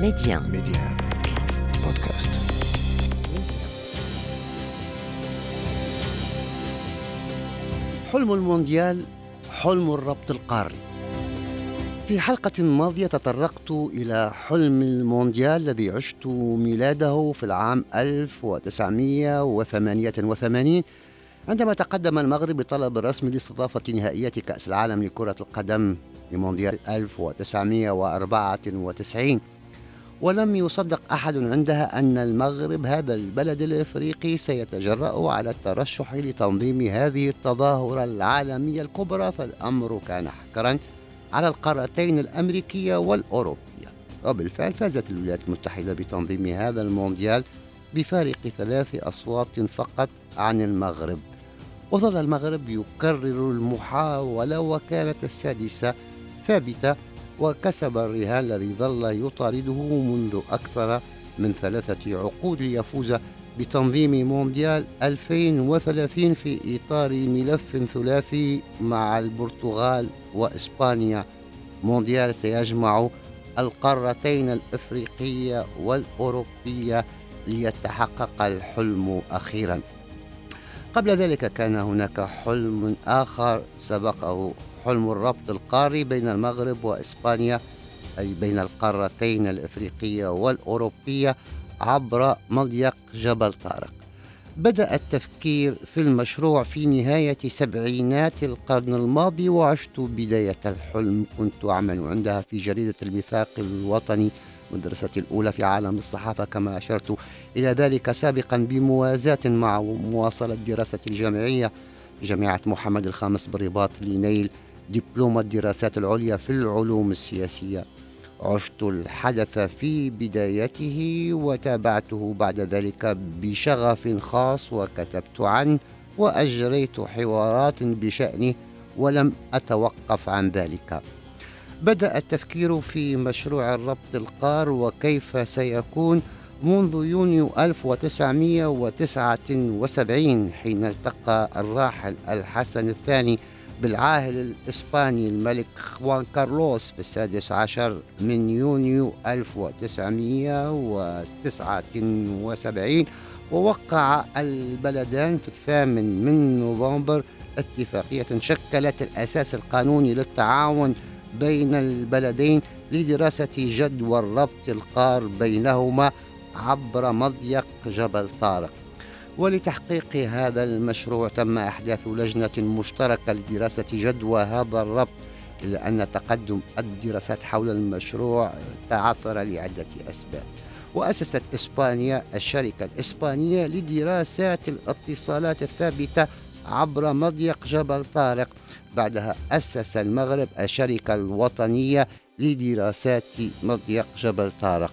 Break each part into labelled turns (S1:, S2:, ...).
S1: Média.
S2: Média. Podcast.
S3: حلم المونديال حلم الربط القاري في حلقة ماضية تطرقت إلى حلم المونديال الذي عشت ميلاده في العام 1988 عندما تقدم المغرب بطلب رسمي لاستضافة نهائيات كأس العالم لكرة القدم لمونديال 1994 ولم يصدق أحد عندها أن المغرب هذا البلد الإفريقي سيتجرأ على الترشح لتنظيم هذه التظاهرة العالمية الكبرى فالأمر كان حكرا على القارتين الأمريكية والأوروبية. وبالفعل فازت الولايات المتحدة بتنظيم هذا المونديال بفارق ثلاث أصوات فقط عن المغرب. وظل المغرب يكرر المحاولة وكانت السادسة ثابتة وكسب الرهان الذي ظل يطارده منذ أكثر من ثلاثة عقود ليفوز بتنظيم مونديال 2030 في إطار ملف ثلاثي مع البرتغال وإسبانيا. مونديال سيجمع القارتين الإفريقية والأوروبية ليتحقق الحلم أخيرا. قبل ذلك كان هناك حلم آخر سبقه حلم الربط القاري بين المغرب وإسبانيا أي بين القارتين الإفريقية والأوروبية عبر مضيق جبل طارق. بدأ التفكير في المشروع في نهاية سبعينات القرن الماضي وعشت بداية الحلم كنت أعمل عندها في جريدة الميثاق الوطني مدرستي الأولى في عالم الصحافة كما أشرت إلى ذلك سابقا بموازاة مع مواصلة دراستي الجامعية. جامعة محمد الخامس بالرباط لنيل دبلوم الدراسات العليا في العلوم السياسية. عشت الحدث في بدايته وتابعته بعد ذلك بشغف خاص وكتبت عنه وأجريت حوارات بشأنه ولم أتوقف عن ذلك. بدأ التفكير في مشروع الربط القار وكيف سيكون منذ يونيو 1979 حين التقى الراحل الحسن الثاني بالعاهل الإسباني الملك خوان كارلوس في السادس عشر من يونيو 1979 ووقع البلدان في الثامن من نوفمبر اتفاقية شكلت الأساس القانوني للتعاون بين البلدين لدراسة جدوى الربط القار بينهما عبر مضيق جبل طارق. ولتحقيق هذا المشروع تم إحداث لجنة مشتركة لدراسة جدوى هذا الربط إلا أن تقدم الدراسات حول المشروع تعثر لعدة أسباب. وأسست إسبانيا الشركة الإسبانية لدراسات الاتصالات الثابتة عبر مضيق جبل طارق بعدها أسس المغرب الشركة الوطنية لدراسات مضيق جبل طارق.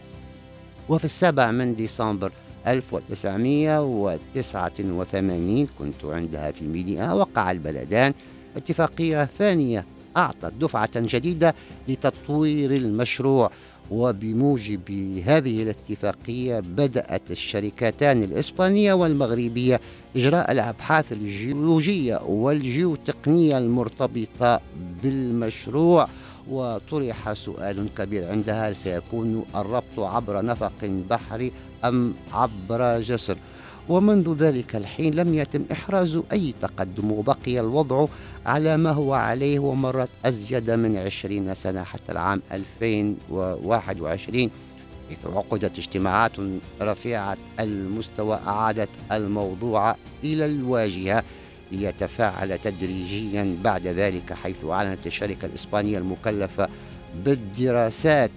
S3: وفي السابع من ديسمبر 1989 كنت عندها في ميديا وقع البلدان. اتفاقية ثانية أعطت دفعة جديدة لتطوير المشروع. وبموجب هذه الاتفاقية بدأت الشركتان الإسبانية والمغربية إجراء الأبحاث الجيولوجية والجيوتقنية المرتبطة بالمشروع. وطرح سؤال كبير عندها هل سيكون الربط عبر نفق بحري أم عبر جسر؟ ومنذ ذلك الحين لم يتم إحراز أي تقدم وبقي الوضع على ما هو عليه ومرت أزيد من عشرين سنة حتى العام 2021 حيث عقدت اجتماعات رفيعة المستوى أعادت الموضوع إلى الواجهة ليتفاعل تدريجيا بعد ذلك حيث أعلنت الشركة الإسبانية المكلفة بالدراسات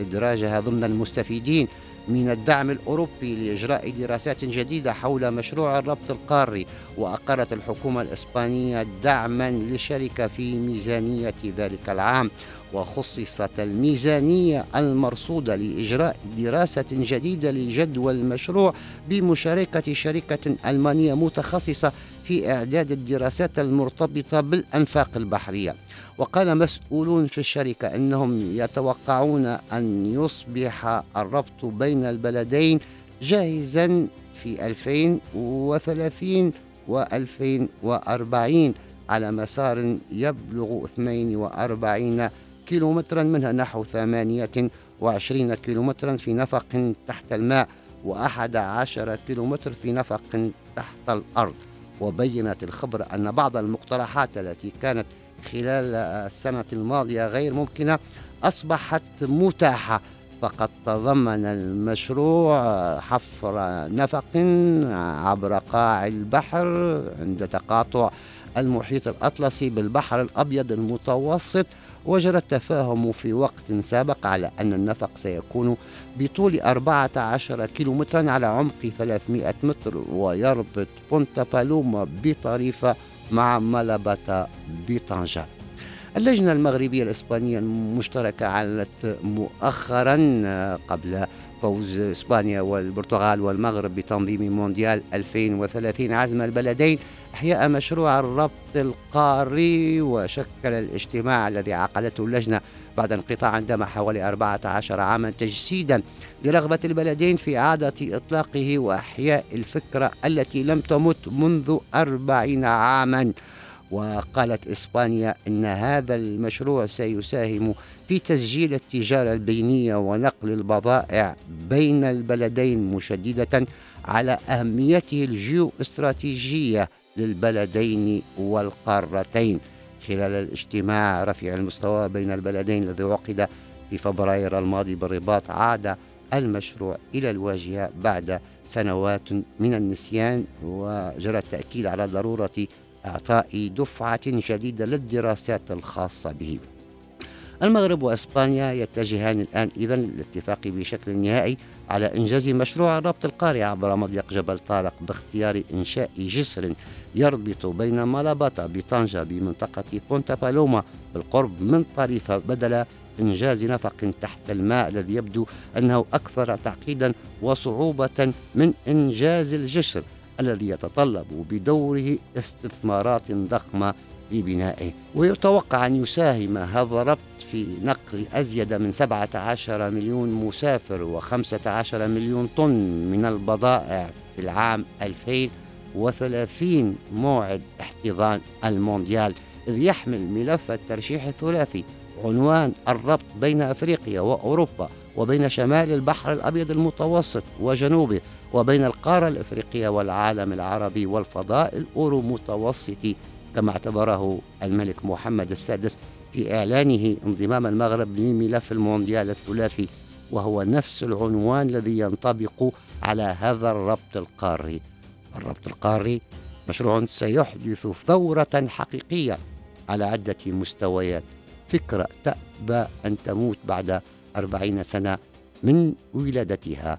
S3: إدراجها ضمن المستفيدين. من الدعم الأوروبي لإجراء دراسات جديدة حول مشروع الربط القاري وأقرت الحكومة الإسبانية دعما للشركة في ميزانية ذلك العام وخصصت الميزانية المرصودة لإجراء دراسة جديدة لجدوى المشروع بمشاركة شركة ألمانية متخصصة في إعداد الدراسات المرتبطة بالأنفاق البحرية. وقال مسؤولون في الشركة أنهم يتوقعون أن يصبح الربط بين البلدين جاهزا في 2030 و2040 على مسار يبلغ 42 كيلومترا منها نحو ثمانية وعشرين كيلومترا في نفق تحت الماء وأحد عشر كيلومتر في نفق تحت الأرض. وبينت الخبرة أن بعض المقترحات التي كانت خلال السنة الماضية غير ممكنة أصبحت متاحة فقد تضمن المشروع حفر نفق عبر قاع البحر عند تقاطع المحيط الأطلسي بالبحر الأبيض المتوسط وجرى التفاهم في وقت سابق على أن النفق سيكون بطول 14 كيلومترا على عمق 300 متر ويربط بونتا بالوما بطريفة مع ملبة بطنجة اللجنة المغربية الإسبانية المشتركة أعلنت مؤخرا قبل فوز إسبانيا والبرتغال والمغرب بتنظيم مونديال 2030 عزم البلدين إحياء مشروع الربط القاري وشكل الاجتماع الذي عقدته اللجنة بعد انقطاع عندما حوالي 14 عاما تجسيدا لرغبة البلدين في إعادة إطلاقه وإحياء الفكرة التي لم تمت منذ أربعين عاما. وقالت إسبانيا أن هذا المشروع سيساهم في تسجيل التجارة البينية ونقل البضائع بين البلدين مشددة على أهميته الجيو استراتيجية للبلدين والقارتين. خلال الاجتماع رفيع المستوى بين البلدين الذي عقد في فبراير الماضي بالرباط عاد المشروع إلى الواجهة بعد سنوات من النسيان وجرى التأكيد على ضرورة إعطاء دفعة جديدة للدراسات الخاصة به. المغرب وإسبانيا يتجهان الآن اذا للاتفاق بشكل نهائي على إنجاز مشروع الربط القاري عبر مضيق جبل طارق باختيار إنشاء جسر يربط بين مالاباتا بطنجة بمنطقة بونتا بالوما بالقرب من طريفة بدل إنجاز نفق تحت الماء الذي يبدو أنه أكثر تعقيدا وصعوبة من إنجاز الجسر. الذي يتطلب بدوره استثمارات ضخمة لبنائه. ويتوقع أن يساهم هذا الربط في نقل أزيد من 17 مليون مسافر و15 مليون طن من البضائع في العام 2030 موعد احتضان المونديال إذ يحمل ملف الترشيح الثلاثي عنوان الربط بين أفريقيا وأوروبا وبين شمال البحر الأبيض المتوسط وجنوبه وبين القارة الإفريقية والعالم العربي والفضاء الأورو متوسطي كما اعتبره الملك محمد السادس في إعلانه انضمام المغرب لملف المونديال الثلاثي وهو نفس العنوان الذي ينطبق على هذا الربط القاري. الربط القاري مشروع سيحدث ثورة حقيقية على عدة مستويات. فكرة تأبى أن تموت بعد أربعين سنة من ولادتها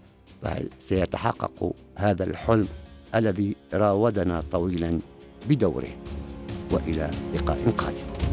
S3: سيتحقق هذا الحلم الذي راودنا طويلا بدوره؟ وإلى لقاء قادم.